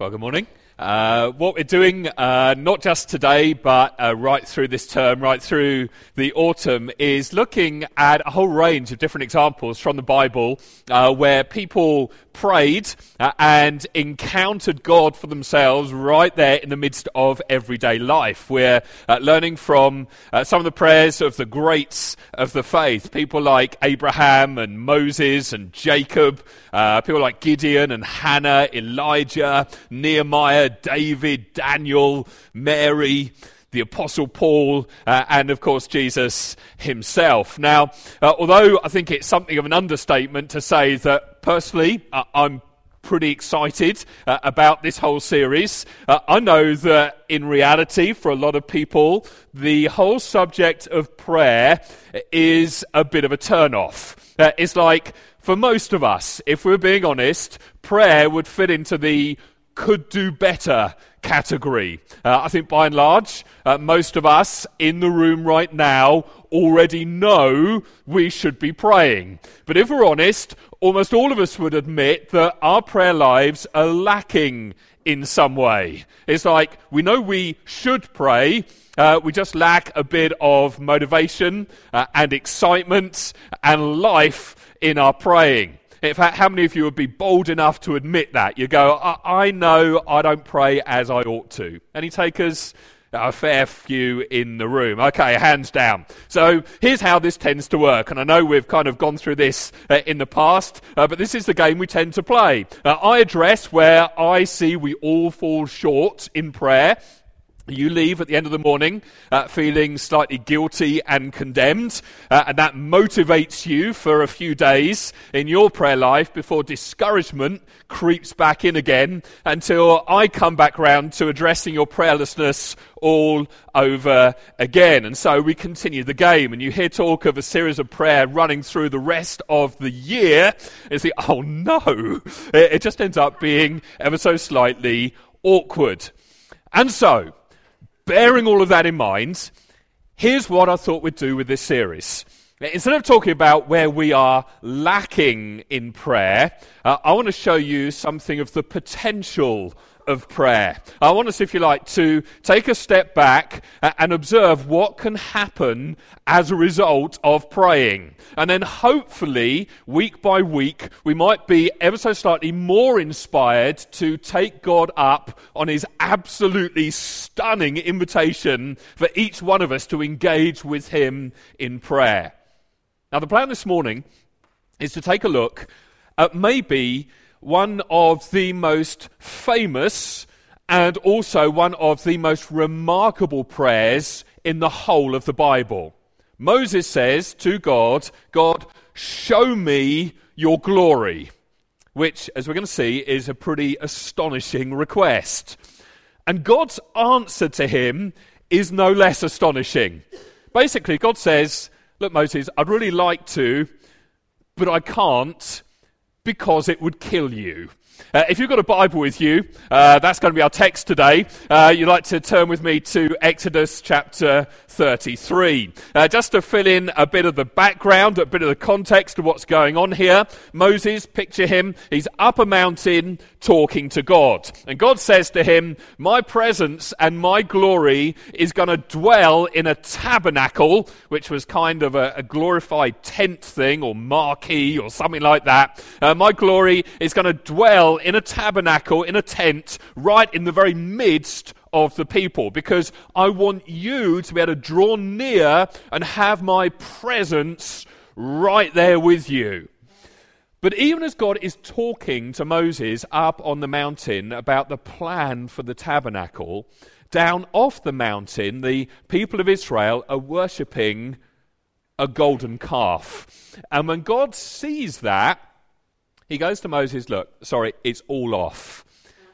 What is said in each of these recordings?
Well, good morning. Uh, what we're doing, uh, not just today, but uh, right through this term, right through the autumn, is looking at a whole range of different examples from the Bible uh, where people prayed uh, and encountered God for themselves right there in the midst of everyday life. We're uh, learning from some of the prayers of the greats of the faith, people like Abraham and Moses and Jacob, people like Gideon and Hannah, Elijah, Nehemiah, David, Daniel, Mary, the Apostle Paul, uh, and of course Jesus himself. Now, uh, although I think it's something of an understatement to say that personally uh, I'm pretty excited uh, about this whole series. Uh, I know that in reality, for a lot of people, the whole subject of prayer is a bit of a turn off. Uh, it's like, for most of us, if we're being honest, prayer would fit into the could do better category. Uh, I think by and large, uh, most of us in the room right now already know we should be praying. But if we're honest, almost all of us would admit that our prayer lives are lacking in some way. It's like we know we should pray. Uh, we just lack a bit of motivation uh, and excitement and life in our praying. In fact, how many of you would be bold enough to admit that? You go, I, I know I don't pray as I ought to. Any takers? A fair few in the room. Okay, hands down. So here's how this tends to work. And I know we've kind of gone through this uh, in the past, uh, but this is the game we tend to play. Uh, I address where I see we all fall short in prayer. You leave at the end of the morning uh, feeling slightly guilty and condemned, uh, and that motivates you for a few days in your prayer life before discouragement creeps back in again until I come back round to addressing your prayerlessness all over again. And so we continue the game, and you hear talk of a series of prayer running through the rest of the year. You think, oh no, it, it just ends up being ever so slightly awkward. And so, bearing all of that in mind, here's what I thought we'd do with this series. Instead of talking about where we are lacking in prayer, uh, I want to show you something of the potential of prayer. I want us, if you like, to take a step back and observe what can happen as a result of praying. And then hopefully, week by week, we might be ever so slightly more inspired to take God up on his absolutely stunning invitation for each one of us to engage with him in prayer. Now, the plan this morning is to take a look at maybe one of the most famous and also one of the most remarkable prayers in the whole of the Bible. Moses says to God, God, show me your glory, which, as we're going to see, is a pretty astonishing request. And God's answer to him is no less astonishing. Basically, God says, Look, Moses, I'd really like to, but I can't because it would kill you. Uh, if you've got a Bible with you, uh, that's going to be our text today. Uh, you'd like to turn with me to Exodus chapter 33. Uh, just to fill in a bit of the background, a bit of the context of what's going on here. Moses, picture him, he's up a mountain talking to God. And God says to him, My presence and my glory is going to dwell in a tabernacle, which was kind of a, a glorified tent thing or marquee or something like that. Uh, my glory is going to dwell in a tabernacle, in a tent, right in the very midst of the people because I want you to be able to draw near and have my presence right there with you. But even as God is talking to Moses up on the mountain about the plan for the tabernacle, down off the mountain, the people of Israel are worshipping a golden calf. And when God sees that, he goes to Moses, Look, sorry, it's all off.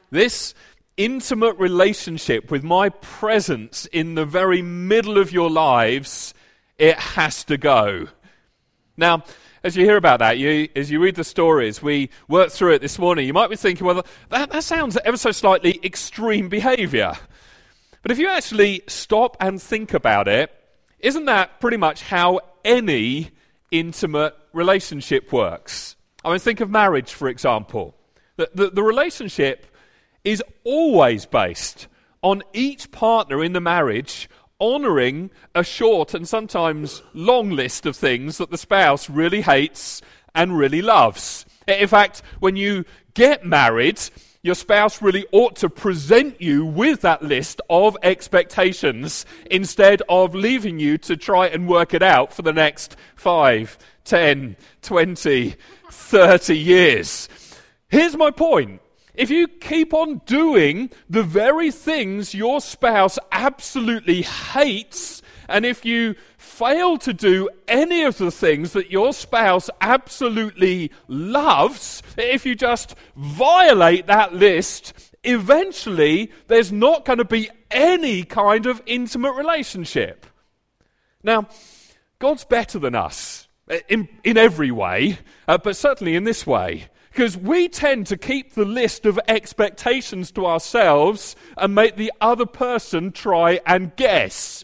This intimate relationship with my presence in the very middle of your lives, it has to go. Now, as you hear about that, you, as you read the stories, we worked through it this morning, you might be thinking, well, that, that sounds ever so slightly extreme behavior. But if you actually stop and think about it, isn't that pretty much how any intimate relationship works? I mean, think of marriage, for example. The, the, the relationship is always based on each partner in the marriage honouring a short and sometimes long list of things that the spouse really hates and really loves. In fact, when you get married, your spouse really ought to present you with that list of expectations instead of leaving you to try and work it out for the next 5, 10, 20, 30 years. Here's my point. If you keep on doing the very things your spouse absolutely hates, and if you fail to do any of the things that your spouse absolutely loves, if you just violate that list, eventually there's not going to be any kind of intimate relationship. Now, God's better than us in, in every way, uh, but certainly in this way. Because we tend to keep the list of expectations to ourselves and make the other person try and guess.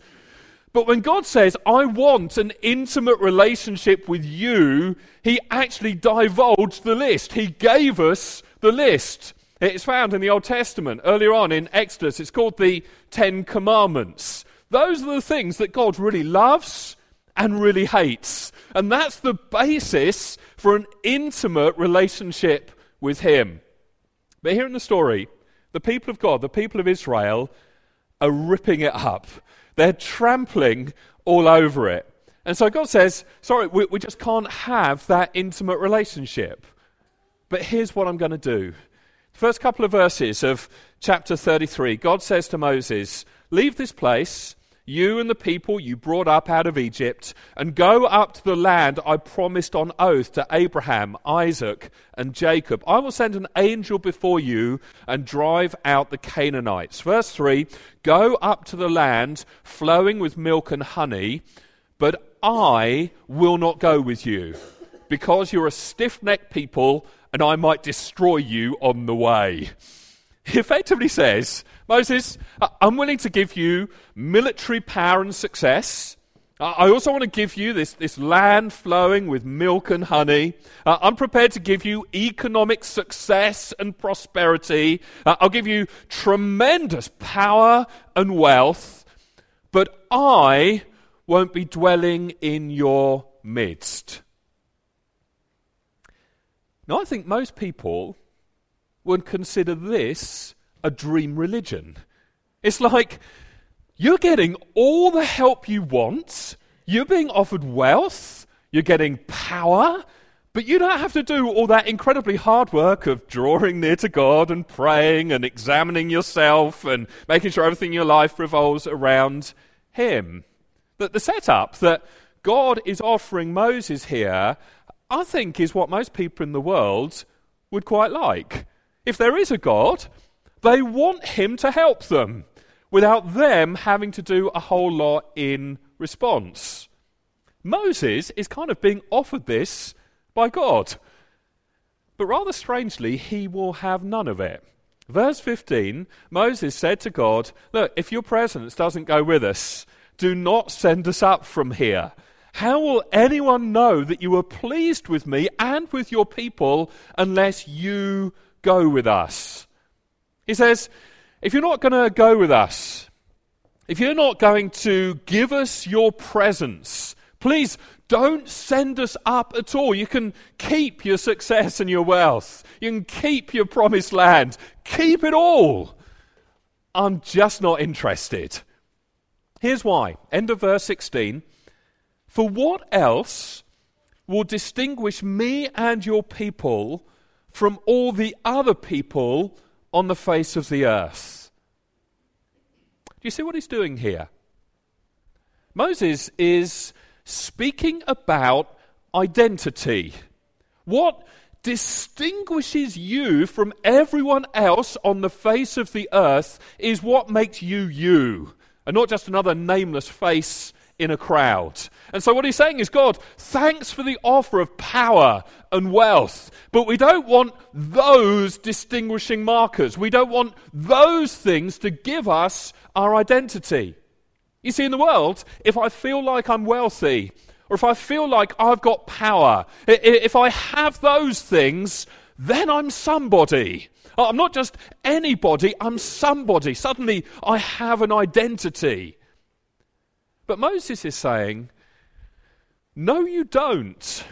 But when God says, I want an intimate relationship with you, He actually divulged the list. He gave us the list. It's found in the Old Testament. Earlier on in Exodus, it's called the Ten Commandments. Those are the things that God really loves and really hates. And that's the basis for an intimate relationship with Him. But here in the story, the people of God, the people of Israel, are ripping it up. They're trampling all over it. And so God says, sorry, we, we just can't have that intimate relationship. But here's what I'm going to do. The first couple of verses of chapter 33, God says to Moses, Leave this place you and the people you brought up out of Egypt, and go up to the land I promised on oath to Abraham, Isaac, and Jacob. I will send an angel before you and drive out the Canaanites. Verse 3 Go up to the land flowing with milk and honey, but I will not go with you, because you're a stiff necked people, and I might destroy you on the way. He effectively says, Moses, I'm willing to give you military power and success. I also want to give you this, this land flowing with milk and honey. Uh, I'm prepared to give you economic success and prosperity. Uh, I'll give you tremendous power and wealth. But I won't be dwelling in your midst. Now, I think most people would consider this a dream religion. It's like you're getting all the help you want, you're being offered wealth, you're getting power, but you don't have to do all that incredibly hard work of drawing near to God and praying and examining yourself and making sure everything in your life revolves around Him. That the setup that God is offering Moses here, I think, is what most people in the world would quite like. If there is a God, they want him to help them without them having to do a whole lot in response. Moses is kind of being offered this by God. But rather strangely, he will have none of it. Verse 15 Moses said to God, Look, if your presence doesn't go with us, do not send us up from here. How will anyone know that you are pleased with me and with your people unless you go with us? He says, if you're not going to go with us, if you're not going to give us your presence, please don't send us up at all. You can keep your success and your wealth. You can keep your promised land. Keep it all. I'm just not interested. Here's why. End of verse 16. For what else will distinguish me and your people from all the other people on the face of the earth. Do you see what he's doing here? Moses is speaking about identity. What distinguishes you from everyone else on the face of the earth is what makes you you, and not just another nameless face in a crowd. And so, what he's saying is, God, thanks for the offer of power and wealth, but we don't want those distinguishing markers. We don't want those things to give us our identity. You see, in the world, if I feel like I'm wealthy, or if I feel like I've got power, if I have those things, then I'm somebody. I'm not just anybody, I'm somebody. Suddenly I have an identity. But Moses is saying, No, you don't.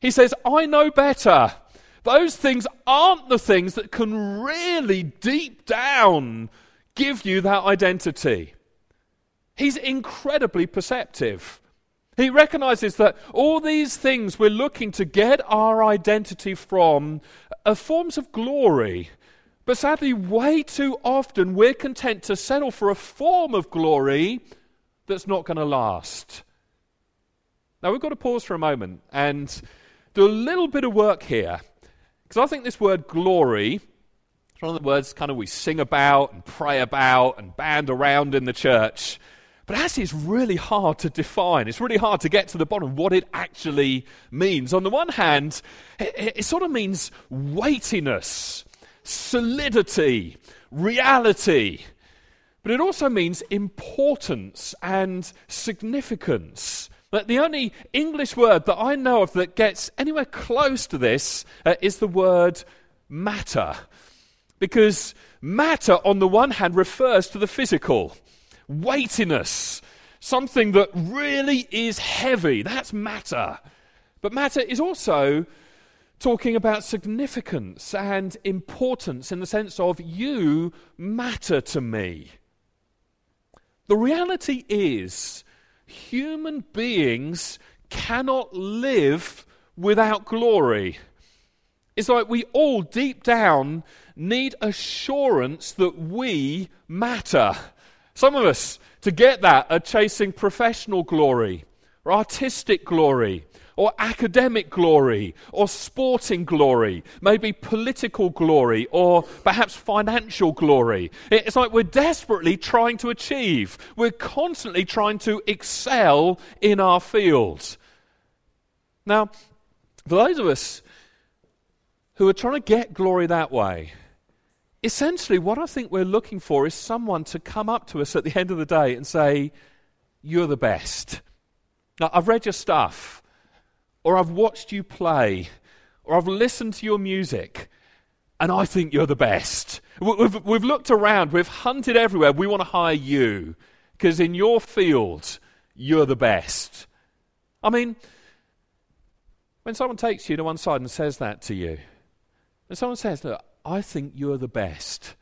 He says, I know better. Those things aren't the things that can really deep down give you that identity. He's incredibly perceptive. He recognizes that all these things we're looking to get our identity from are forms of glory. But sadly, way too often we're content to settle for a form of glory that's not going to last. Now, we've got to pause for a moment and do a little bit of work here. Because I think this word glory, is one of the words kind of we sing about and pray about and band around in the church. But actually, it's really hard to define. It's really hard to get to the bottom of what it actually means. On the one hand, it, it sort of means weightiness, solidity, reality. But it also means importance and significance. But the only English word that I know of that gets anywhere close to this uh, is the word matter. Because matter, on the one hand, refers to the physical weightiness, something that really is heavy. That's matter. But matter is also talking about significance and importance in the sense of you matter to me. The reality is, human beings cannot live without glory. It's like we all deep down need assurance that we matter. Some of us, to get that, are chasing professional glory, or artistic glory, or academic glory, or sporting glory, maybe political glory, or perhaps financial glory. It's like we're desperately trying to achieve. We're constantly trying to excel in our fields. Now, for those of us who are trying to get glory that way, essentially, what I think we're looking for is someone to come up to us at the end of the day and say, You're the best. Now, I've read your stuff, or I've watched you play, or I've listened to your music, and I think you're the best. We've, we've looked around, we've hunted everywhere. We want to hire you because in your field, you're the best. I mean, when someone takes you to one side and says that to you, and someone says, Look, I think you're the best.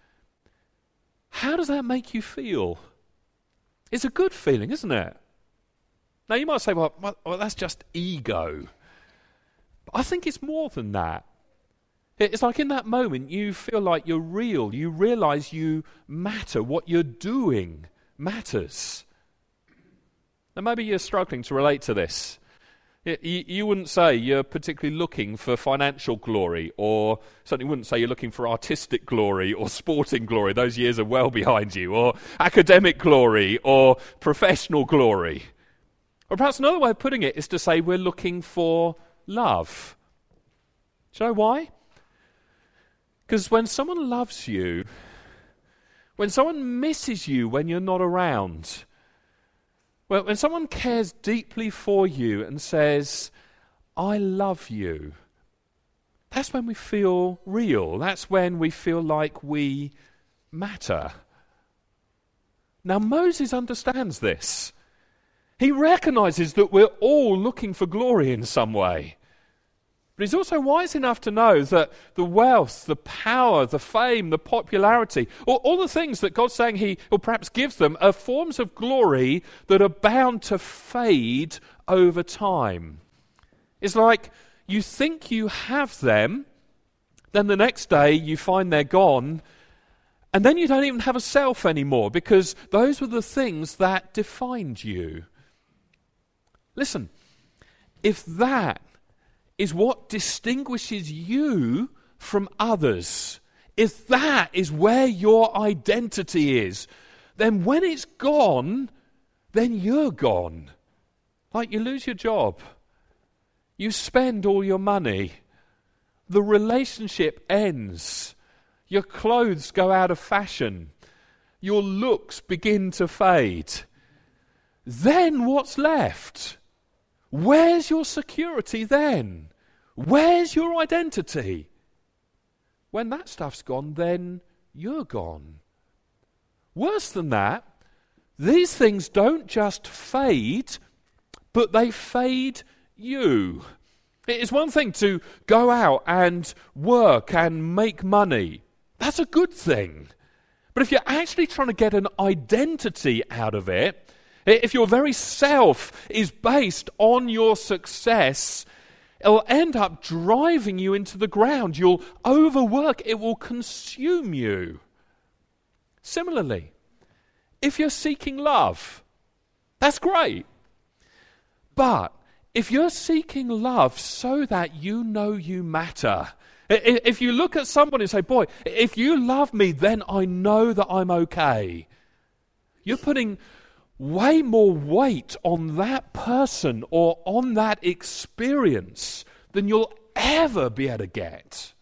How does that make you feel? It's a good feeling, isn't it? Now, you might say, well, well that's just ego. But I think it's more than that. It's like in that moment you feel like you're real. You realize you matter. What you're doing matters. Now, maybe you're struggling to relate to this. You wouldn't say you're particularly looking for financial glory, or certainly wouldn't say you're looking for artistic glory or sporting glory. Those years are well behind you, or academic glory or professional glory. Or perhaps another way of putting it is to say we're looking for love. Do you know why? Because when someone loves you, when someone misses you when you're not around, well, when someone cares deeply for you and says, I love you, that's when we feel real. That's when we feel like we matter. Now, Moses understands this. He recognizes that we're all looking for glory in some way. But he's also wise enough to know that the wealth, the power, the fame, the popularity, all, all, the things that God's saying He or perhaps gives them are forms of glory that are bound to fade over time. It's like you think you have them, then the next day you find they're gone, and then you don't even have a self anymore because those were the things that defined you. Listen, if that is what distinguishes you from others. If that is where your identity is, then when it's gone, then you're gone. Like you lose your job, you spend all your money, the relationship ends, your clothes go out of fashion, your looks begin to fade. Then what's left? Where's your security then? Where's your identity? when that stuff's gone, then you're gone. Worse than that, these things don't just fade, but they fade you. It's one thing to go out and work and make money. That's a good thing. But if you're actually trying to get an identity out of it, if your very self is based on your success, it'll end up driving you into the ground. You'll overwork, it will consume you. Similarly, if you're seeking love, that's great. But if you're seeking love so that you know you matter, if you look at someone and say, Boy, if you love me, then I know that I'm okay, you're putting way more weight on that person or on that experience than you'll ever be able to get.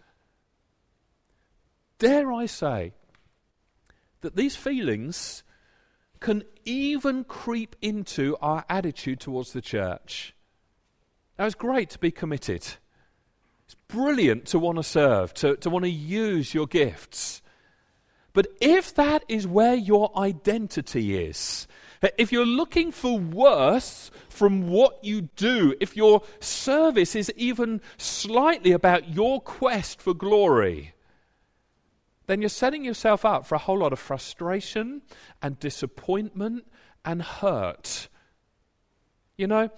Dare I say that these feelings can even creep into our attitude towards the church. Now, it's great to be committed. It's brilliant to want to serve, to, to want to use your gifts. But if that is where your identity is, if you're looking for worse from what you do, if your service is even slightly about your quest for glory, then you're setting yourself up for a whole lot of frustration and disappointment and hurt. You know,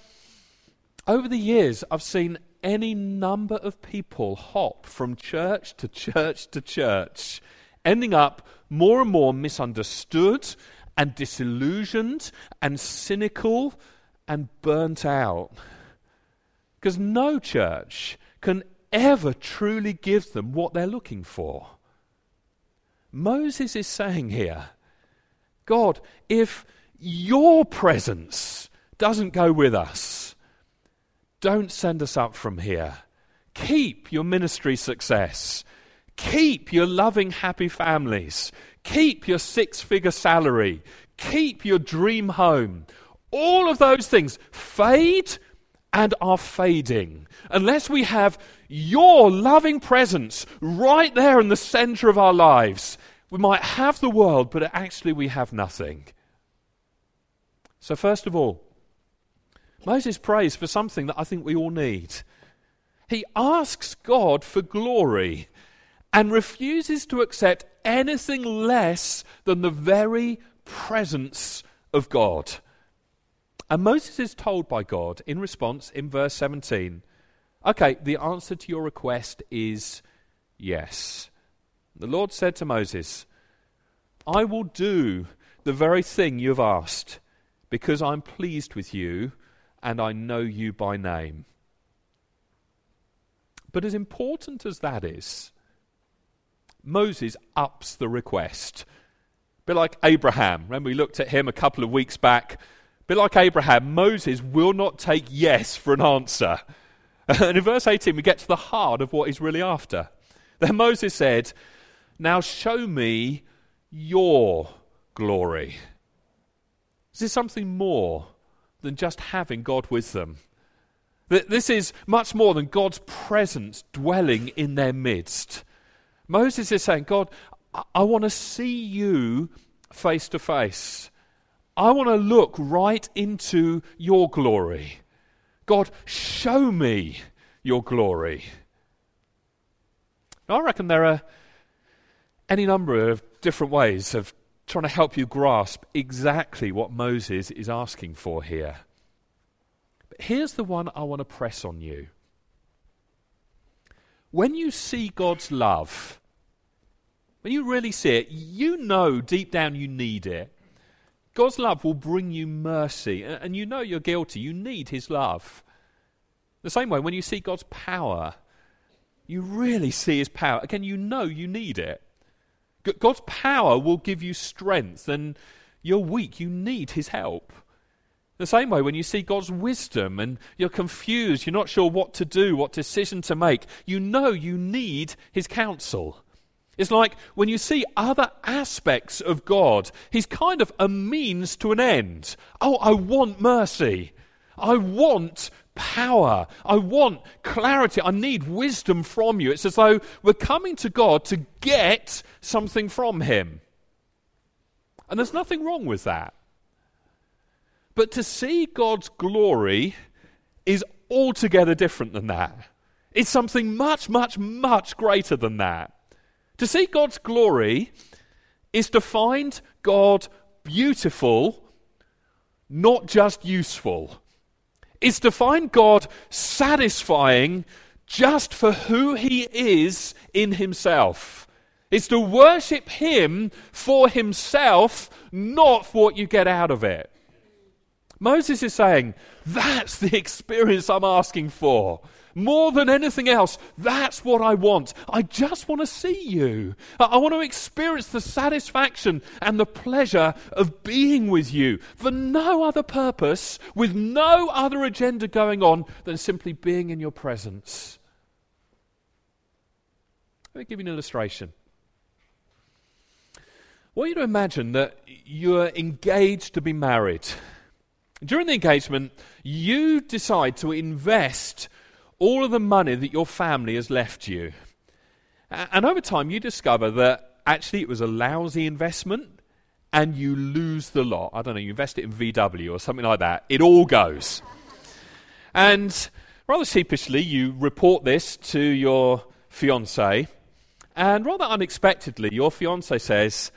over the years, I've seen any number of people hop from church to church to church, ending up more and more misunderstood and disillusioned and cynical and burnt out. Because no church can ever truly give them what they're looking for. Moses is saying here, God, if your presence doesn't go with us, don't send us up from here. Keep your ministry success. Keep your loving, happy families. Keep your six figure salary. Keep your dream home. All of those things fade and are fading unless we have your loving presence right there in the center of our lives. We might have the world, but actually we have nothing. So, first of all, Moses prays for something that I think we all need. He asks God for glory and refuses to accept anything less than the very presence of God. And Moses is told by God in response in verse 17 okay, the answer to your request is yes. The Lord said to Moses, I will do the very thing you have asked because I'm pleased with you and I know you by name. But as important as that is, Moses ups the request. A bit like Abraham. Remember, we looked at him a couple of weeks back. A bit like Abraham, Moses will not take yes for an answer. And in verse 18, we get to the heart of what he's really after. Then Moses said, Now show me your glory. This is something more than just having God with them. This is much more than God's presence dwelling in their midst. Moses is saying, God, I, want to see you face to face. I want to look right into your glory. God, show me your glory. Now, I reckon there are any number of different ways of trying to help you grasp exactly what Moses is asking for here. But here's the one I want to press on you. When you see God's love, when you really see it, you know deep down you need it. God's love will bring you mercy, and you know you're guilty. You need His love. The same way, when you see God's power, you really see His power. Again, you know you need it. God's power will give you strength, and you're weak. You need His help. The same way, when you see God's wisdom and you're confused, you're not sure what to do, what decision to make, you know you need His counsel. It's like when you see other aspects of God, He's kind of a means to an end. Oh, I want mercy. I want power. I want clarity. I need wisdom from you. It's as though we're coming to God to get something from Him. And there's nothing wrong with that. But to see God's glory is altogether different than that. It's something much, much, much greater than that. To see God's glory is to find God beautiful, not just useful. It's to find God satisfying just for who He is in Himself. It's to worship Him for Himself, not for what you get out of it. Moses is saying, That's the experience I'm asking for. More than anything else, that's what I want. I just want to see you. I want to experience the satisfaction and the pleasure of being with you for no other purpose, with no other agenda going on than simply being in your presence. Let me give you an illustration. I want you to imagine that you're engaged to be married. During the engagement, you decide to invest all of the money that your family has left you. And over time, you discover that actually it was a lousy investment and you lose the lot. I don't know, you invest it in VW or something like that. It all goes. And rather sheepishly, you report this to your fiance, and rather unexpectedly, your fiance says,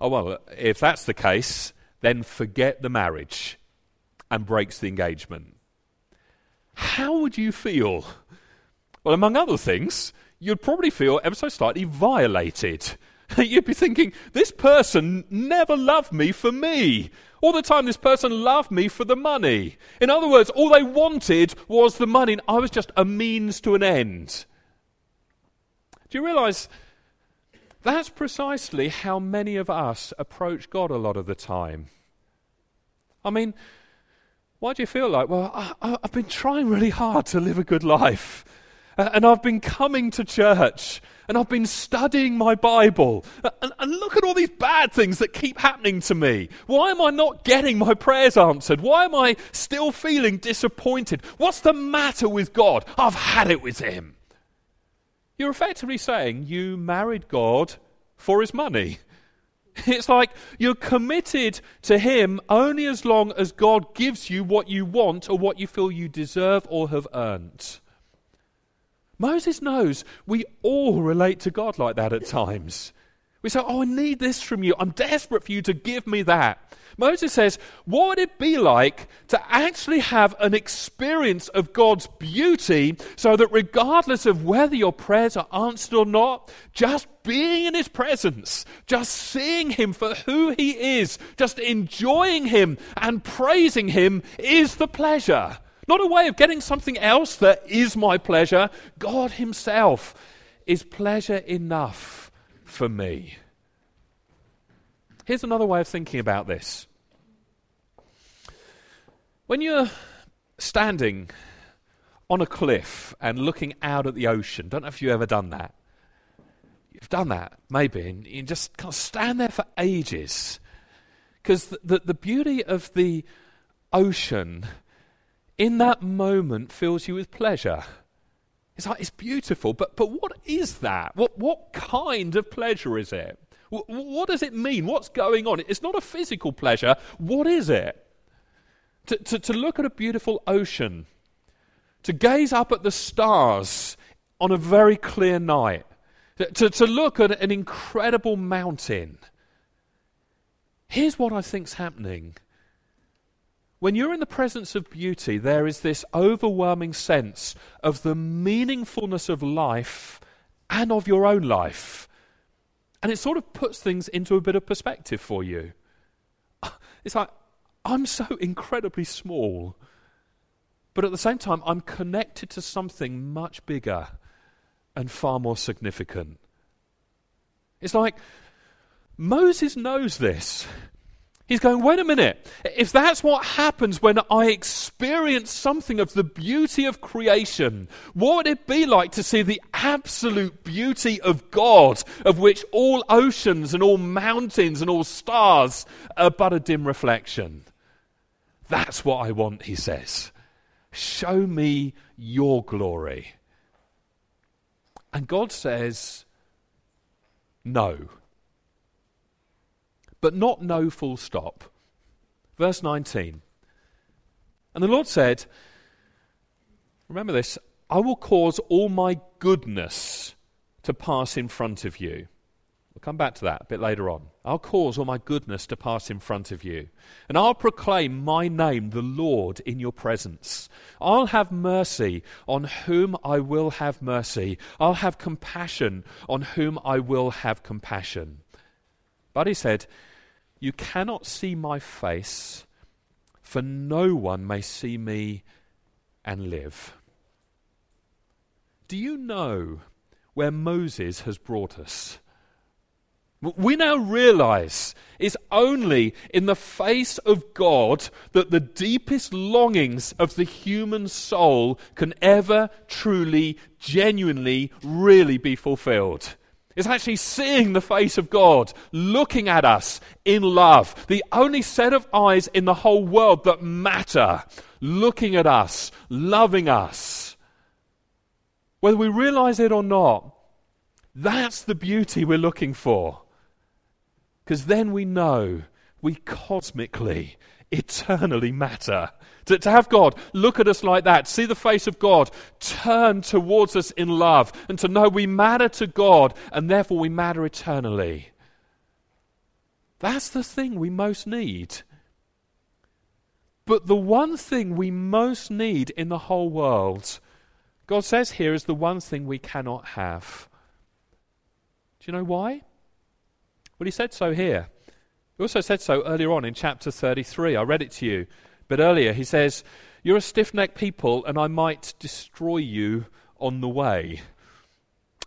Oh, well, if that's the case, then forget the marriage and breaks the engagement how would you feel? Well, among other things, you'd probably feel ever so slightly violated. you'd be thinking, this person never loved me for me. All the time, this person loved me for the money. In other words, all they wanted was the money, and I was just a means to an end. Do you realize that's precisely how many of us approach God a lot of the time? I mean, why do you feel like, well, I, have been trying really hard to live a good life. Uh, and I've been coming to church. And I've been studying my Bible. Uh, and, and look at all these bad things that keep happening to me. Why am I not getting my prayers answered? Why am I still feeling disappointed? What's the matter with God? I've had it with Him. You're effectively saying you married God for His money. It's like you're committed to Him only as long as God gives you what you want or what you feel you deserve or have earned. Moses knows we all relate to God like that at times. We say, Oh, I need this from you. I'm desperate for you to give me that. Moses says, What would it be like to actually have an experience of God's beauty so that regardless of whether your prayers are answered or not, just being in His presence, just seeing Him for who He is, just enjoying Him and praising Him is the pleasure. Not a way of getting something else that is my pleasure. God Himself is pleasure enough for me. Here's another way of thinking about this. When you're standing on a cliff and looking out at the ocean, don't know if you've ever done that. You've done that, maybe, and you just kind of stand there for ages. Because the, the, the beauty of the ocean in that moment fills you with pleasure. It's like, it's beautiful, but, but what is that? What, what kind of pleasure is it? What, what does it mean? What's going on? It's not a physical pleasure. What is it? To, to, to look at a beautiful ocean, to gaze up at the stars on a very clear night, to, to look at an incredible mountain. Here's what I think's happening when you're in the presence of beauty, there is this overwhelming sense of the meaningfulness of life and of your own life. And it sort of puts things into a bit of perspective for you. It's like, I'm so incredibly small, but at the same time, I'm connected to something much bigger and far more significant. It's like Moses knows this. He's going, wait a minute. If that's what happens when I experience something of the beauty of creation, what would it be like to see the absolute beauty of God, of which all oceans and all mountains and all stars are but a dim reflection? That's what I want, he says. Show me your glory. And God says, No. But not no full stop. Verse 19. And the Lord said, Remember this, I will cause all my goodness to pass in front of you. We'll come back to that a bit later on. I'll cause all my goodness to pass in front of you. And I'll proclaim my name, the Lord, in your presence. I'll have mercy on whom I will have mercy. I'll have compassion on whom I will have compassion. But he said, You cannot see my face, for no one may see me and live. Do you know where Moses has brought us? We now realize it's only in the face of God that the deepest longings of the human soul can ever truly, genuinely, really be fulfilled. It's actually seeing the face of God, looking at us in love, the only set of eyes in the whole world that matter, looking at us, loving us. Whether we realize it or not, that's the beauty we're looking for. Because then we know we cosmically, eternally matter. To, to have God look at us like that, see the face of God, turn towards us in love, and to know we matter to God and therefore we matter eternally. That's the thing we most need. But the one thing we most need in the whole world, God says here, is the one thing we cannot have. Do you know why? Well, he said so here. He also said so earlier on in chapter 33. I read it to you. But earlier he says, You're a stiff necked people, and I might destroy you on the way.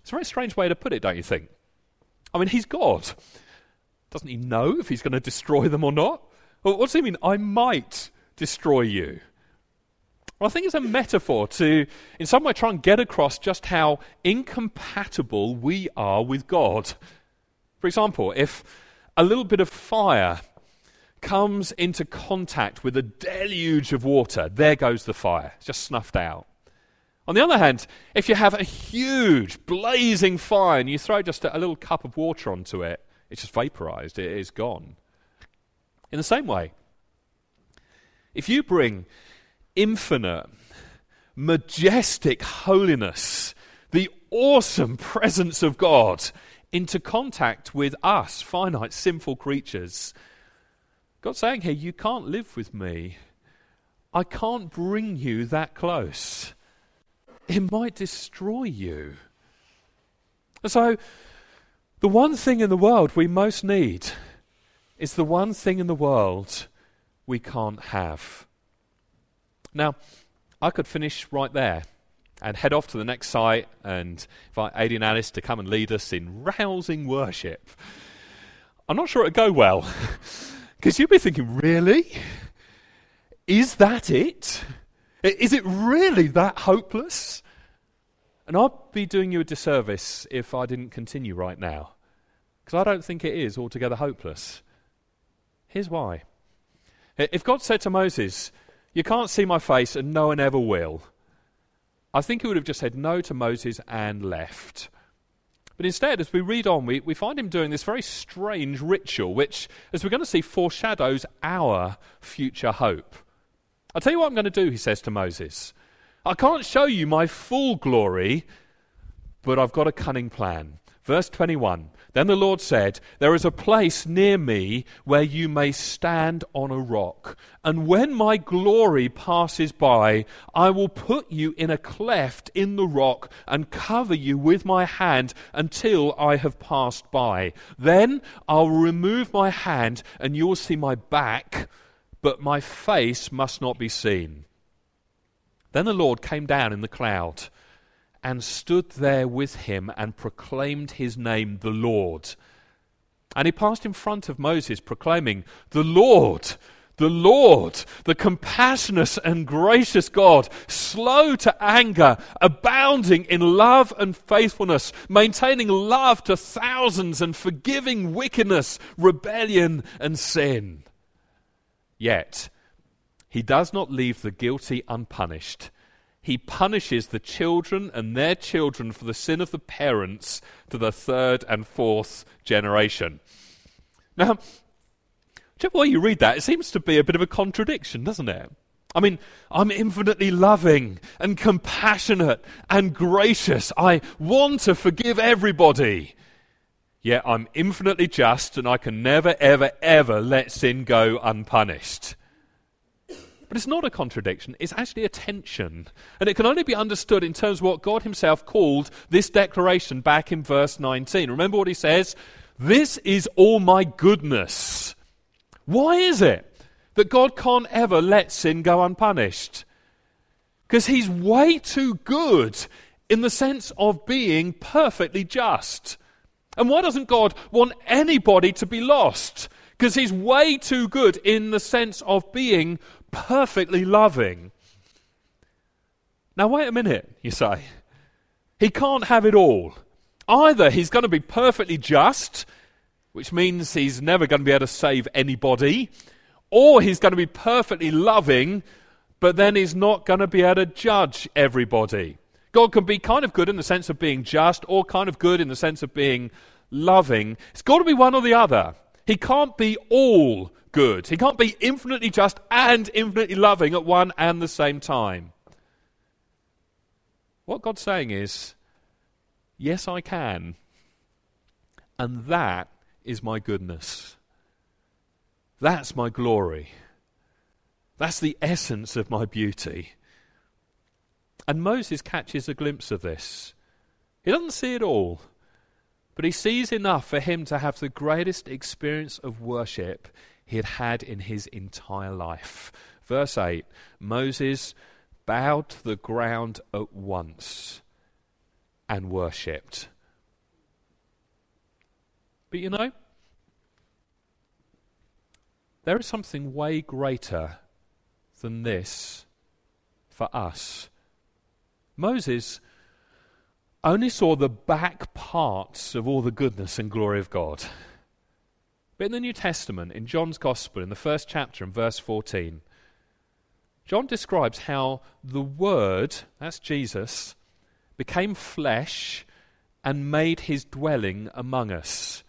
It's a very strange way to put it, don't you think? I mean, he's God. Doesn't he know if he's going to destroy them or not? Well, what does he mean? I might destroy you. Well, I think it's a metaphor to, in some way, try and get across just how incompatible we are with God. For example, if a little bit of fire comes into contact with a deluge of water, there goes the fire, it's just snuffed out. On the other hand, if you have a huge blazing fire and you throw just a, a little cup of water onto it, it's just vaporized, it is gone. In the same way, if you bring infinite, majestic holiness, the awesome presence of God into contact with us, finite, sinful creatures. God's saying here, You can't live with me. I can't bring you that close. It might destroy you. So, the one thing in the world we most need is the one thing in the world we can't have. Now, I could finish right there and head off to the next site and invite Adi and Alice to come and lead us in rousing worship. I'm not sure it'd go well. Because you'd be thinking, really? Is that it? Is it really that hopeless? And I'd be doing you a disservice if I didn't continue right now. Because I don't think it is altogether hopeless. Here's why. If God said to Moses, You can't see my face and no one ever will, I think he would have just said no to Moses and left. But instead, as we read on, we, we find him doing this very strange ritual, which, as we're going to see, foreshadows our future hope. I'll tell you what I'm going to do, he says to Moses. I can't show you my full glory, but I've got a cunning plan. Verse 21 Then the Lord said, There is a place near me where you may stand on a rock. And when my glory passes by, I will put you in a cleft in the rock and cover you with my hand until I have passed by. Then I'll remove my hand and you'll see my back, but my face must not be seen. Then the Lord came down in the cloud and stood there with him and proclaimed his name, the Lord. And he passed in front of Moses, proclaiming, The Lord, the Lord, the compassionate and gracious God, slow to anger, abounding in love and faithfulness, maintaining love to thousands and forgiving wickedness, rebellion, and sin. Yet, He does not leave the guilty unpunished. He punishes the children and their children for the sin of the parents to the third and fourth generation. Now, whichever way you read that, it seems to be a bit of a contradiction, doesn't it? I mean, I'm infinitely loving and compassionate and gracious. I want to forgive everybody. Yet I'm infinitely just and I can never, ever, ever let sin go unpunished. But it's not a contradiction, it's actually a tension. And it can only be understood in terms of what God Himself called this declaration back in verse 19. Remember what He says? This is all my goodness. Why is it that God can't ever let sin go unpunished? Because He's way too good in the sense of being perfectly just. And why doesn't God want anybody to be lost? Because He's way too good in the sense of being perfectly loving. Now, wait a minute, you say. He can't have it all. Either he's going to be perfectly just, which means he's never going to be able to save anybody, or he's going to be perfectly loving, but then he's not going to be able to judge everybody. God can be kind of good in the sense of being just, or kind of good in the sense of being loving. It's got to be one or the other. He can't be all good. He can't be infinitely just and infinitely loving at one and the same time. What God's saying is, yes, I can. And that is my goodness. That's my glory. That's the essence of my beauty. And Moses catches a glimpse of this. He doesn't see it all, but he sees enough for him to have the greatest experience of worship he had had in his entire life. Verse 8 Moses bowed to the ground at once and worshipped. But you know, there is something way greater than this for us. Moses only saw the back parts of all the goodness and glory of God. But in the New Testament, in John's Gospel, in the first chapter, in verse 14, John describes how the Word, that's Jesus, became flesh and made his dwelling among us.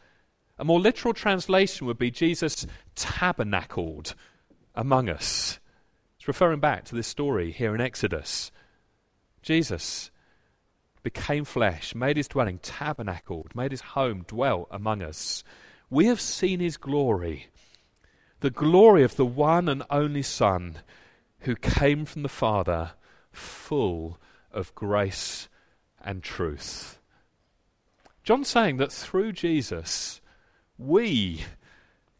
A more literal translation would be Jesus tabernacled among us. It's referring back to this story here in Exodus. Jesus became flesh, made his dwelling, tabernacled, made his home, dwelt among us. We have seen his glory, the glory of the one and only Son who came from the Father, full of grace and truth. John's saying that through Jesus, we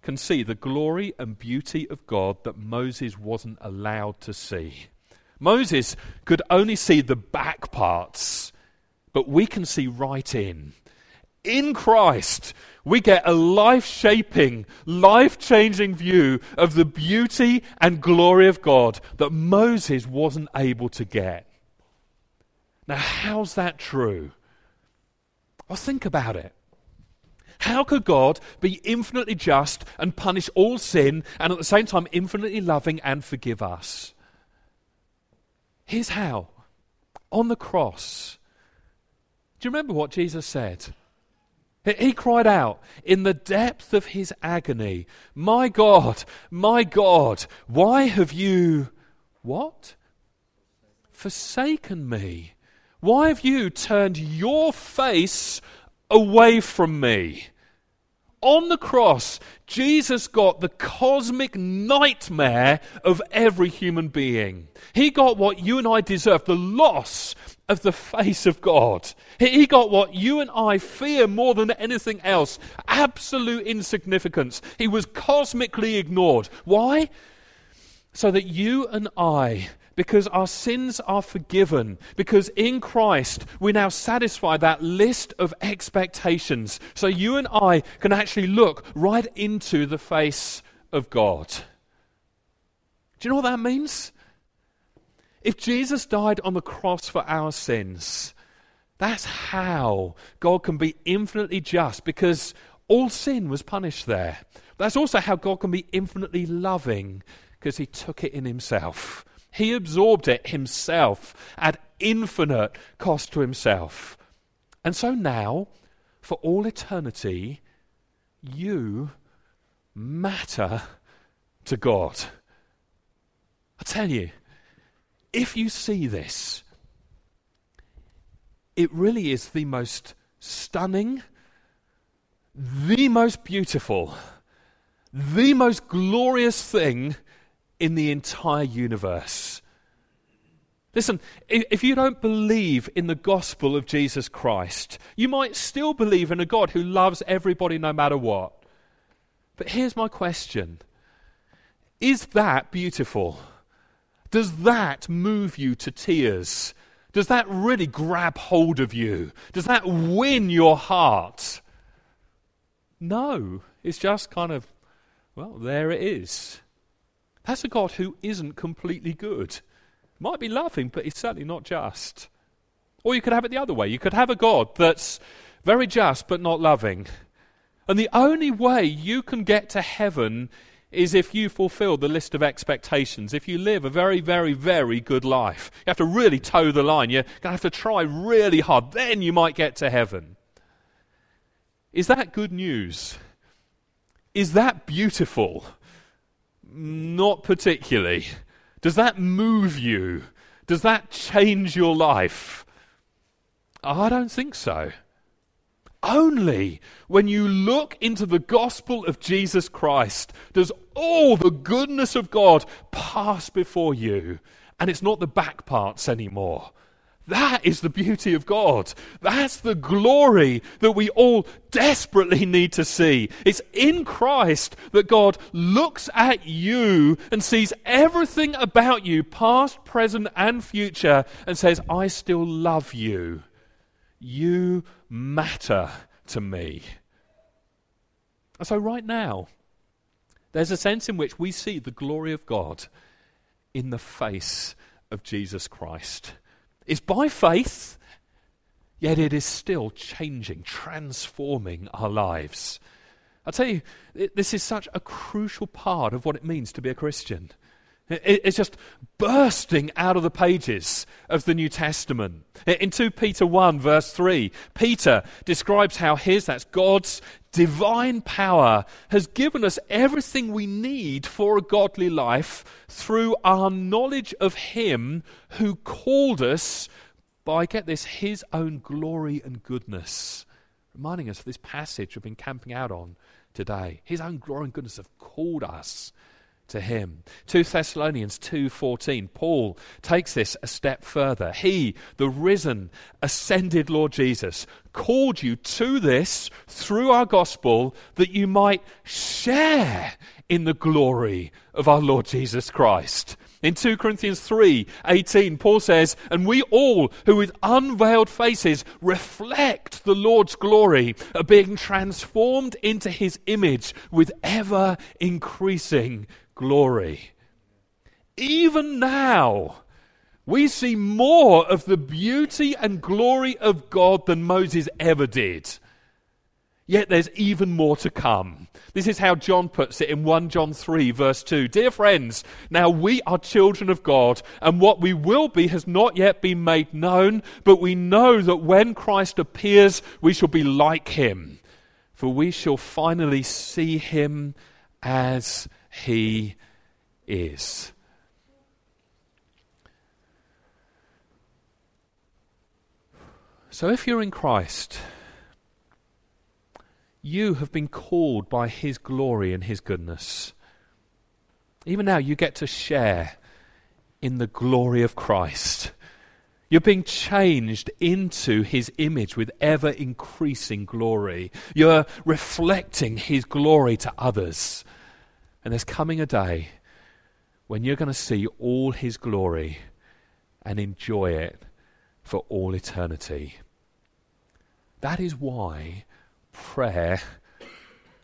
can see the glory and beauty of God that Moses wasn't allowed to see. Moses could only see the back parts, but we can see right in. In Christ, we get a life shaping, life changing view of the beauty and glory of God that Moses wasn't able to get. Now, how's that true? Well, think about it. How could God be infinitely just and punish all sin and at the same time infinitely loving and forgive us? Here's how on the cross. Do you remember what Jesus said? He cried out in the depth of his agony, My God, my God, why have you what? Forsaken me. Why have you turned your face away from me? On the cross, Jesus got the cosmic nightmare of every human being. He got what you and I deserve the loss of the face of God. He got what you and I fear more than anything else absolute insignificance. He was cosmically ignored. Why? So that you and I, because our sins are forgiven, because in Christ we now satisfy that list of expectations, so you and I can actually look right into the face of God. Do you know what that means? If Jesus died on the cross for our sins, that's how God can be infinitely just because all sin was punished there. That's also how God can be infinitely loving Because he took it in himself. He absorbed it himself at infinite cost to himself. And so now, for all eternity, you matter to God. I tell you, if you see this, it really is the most stunning, the most beautiful, the most glorious thing in the entire universe. Listen, if you don't believe in the gospel of Jesus Christ, you might still believe in a God who loves everybody no matter what. But here's my question Is that beautiful? Does that move you to tears? Does that really grab hold of you? Does that win your heart? No, it's just kind of, well, there it is. That's a God who isn't completely good. Might be loving, but he's certainly not just. Or you could have it the other way. You could have a God that's very just but not loving. And the only way you can get to heaven is if you fulfill the list of expectations, if you live a very, very, very good life. You have to really toe the line. You're going to have to try really hard. Then you might get to heaven. Is that good news? Is that beautiful? Not particularly. Does that move you? Does that change your life? I don't think so. Only when you look into the gospel of Jesus Christ does all the goodness of God pass before you. And it's not the back parts anymore. That is the beauty of God. That's the glory that we all desperately need to see. It's in Christ that God looks at you and sees everything about you, past, present, and future, and says, I still love you. You matter to me. And so, right now, there's a sense in which we see the glory of God in the face of Jesus Christ. It's by faith, yet it is still changing, transforming our lives. I tell you, this is such a crucial part of what it means to be a Christian. It's just bursting out of the pages of the New Testament. In 2 Peter 1, verse 3, Peter describes how his, that's God's divine power, has given us everything we need for a godly life through our knowledge of Him who called us by, get this, His own glory and goodness. Reminding us of this passage we've been camping out on today. His own glory and goodness have called us to him. 2 Thessalonians 2:14 Paul takes this a step further. He, the risen, ascended Lord Jesus, called you to this through our gospel that you might share in the glory of our Lord Jesus Christ. In 2 Corinthians 3:18 Paul says, "And we all who with unveiled faces reflect the Lord's glory are being transformed into his image with ever increasing glory. Even now, we see more of the beauty and glory of God than Moses ever did. Yet there's even more to come. This is how John puts it in 1 John 3, verse 2. Dear friends, now we are children of God, and what we will be has not yet been made known, but we know that when Christ appears, we shall be like him, for we shall finally see him as he is. So if you're in Christ, you have been called by His glory and His goodness. Even now, you get to share in the glory of Christ. You're being changed into His image with ever increasing glory. You're reflecting His glory to others. And there's coming a day when you're going to see all His glory and enjoy it for all eternity. That is why prayer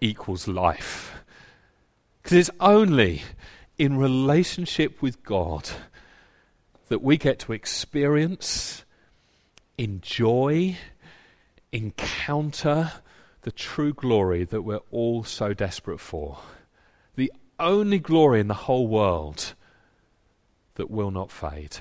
equals life. Because it's only in relationship with God that we get to experience, enjoy, encounter the true glory that we're all so desperate for. Only glory in the whole world that will not fade.